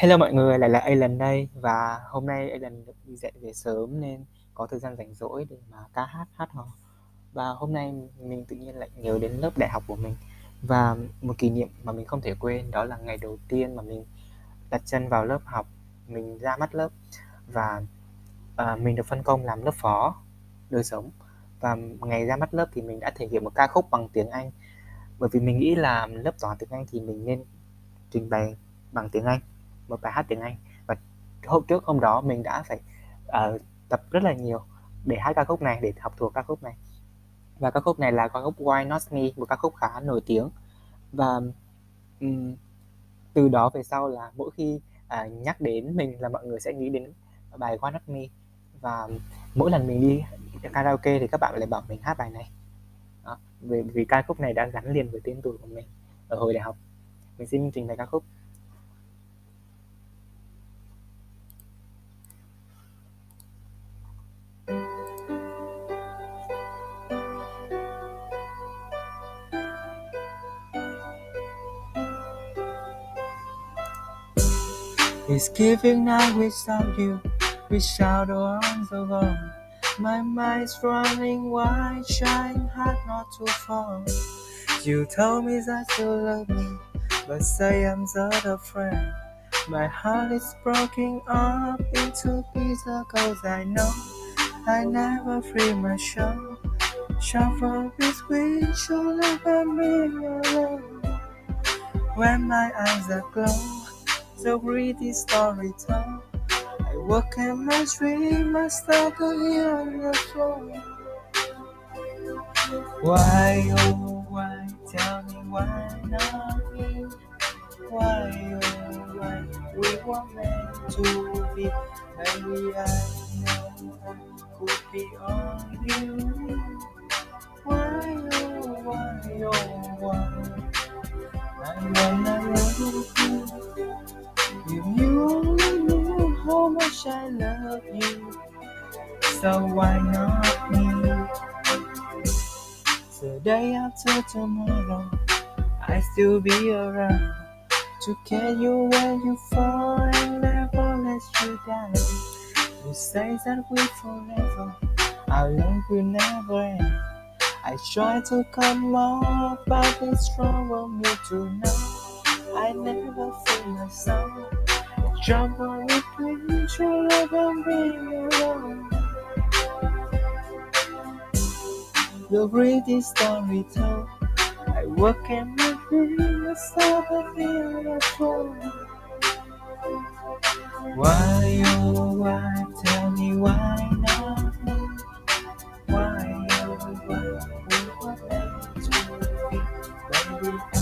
Hello mọi người, lại là Alan đây và hôm nay Alan được đi dạy về sớm nên có thời gian rảnh rỗi để mà ca hát hát hò. Và hôm nay mình tự nhiên lại nhớ đến lớp đại học của mình. Và một kỷ niệm mà mình không thể quên đó là ngày đầu tiên mà mình đặt chân vào lớp học mình ra mắt lớp. Và uh, mình được phân công làm lớp phó đời sống. Và ngày ra mắt lớp thì mình đã thể hiện một ca khúc bằng tiếng Anh. Bởi vì mình nghĩ là lớp toán tiếng Anh thì mình nên trình bày bằng tiếng Anh một bài hát tiếng Anh. Và hôm trước hôm đó mình đã phải uh, tập rất là nhiều để hát ca khúc này để học thuộc ca khúc này. Và ca khúc này là ca khúc Why Not Me một ca khúc khá nổi tiếng. Và um, từ đó về sau là mỗi khi uh, nhắc đến mình là mọi người sẽ nghĩ đến bài Why Not Me. Và mỗi lần mình đi karaoke thì các bạn lại bảo mình hát bài này. Đó, vì, vì ca khúc này đã gắn liền với tên tuổi của mình ở hồi đại học. Mình xin trình bày ca khúc. It's giving night without you, without the oh, arms of gone. My mind's running wide, trying hard not to fall. You told me that you love me, but say I'm not a friend. My heart is broken up into pieces, cause I know I never free my soul. Shuffle between love and me alone. When my eyes are closed so pretty story told. I walk in my dream, I struggle here on the floor. Why, oh, why, tell me why not me? Why, oh, why, we were meant to be. Maybe I know I could be on you. Much I love you, so why not me? The day after tomorrow, I still be around to get you when you fall and never let you down. You say that we forever, our love will never end. I try to come up, but it's wrong for me to know. I never feel myself. Jump on between true love and being alone. The greatest story told. I work in my dream, I stop and feel at home. Why, oh, why, tell me why me? Why, oh, why, we to be,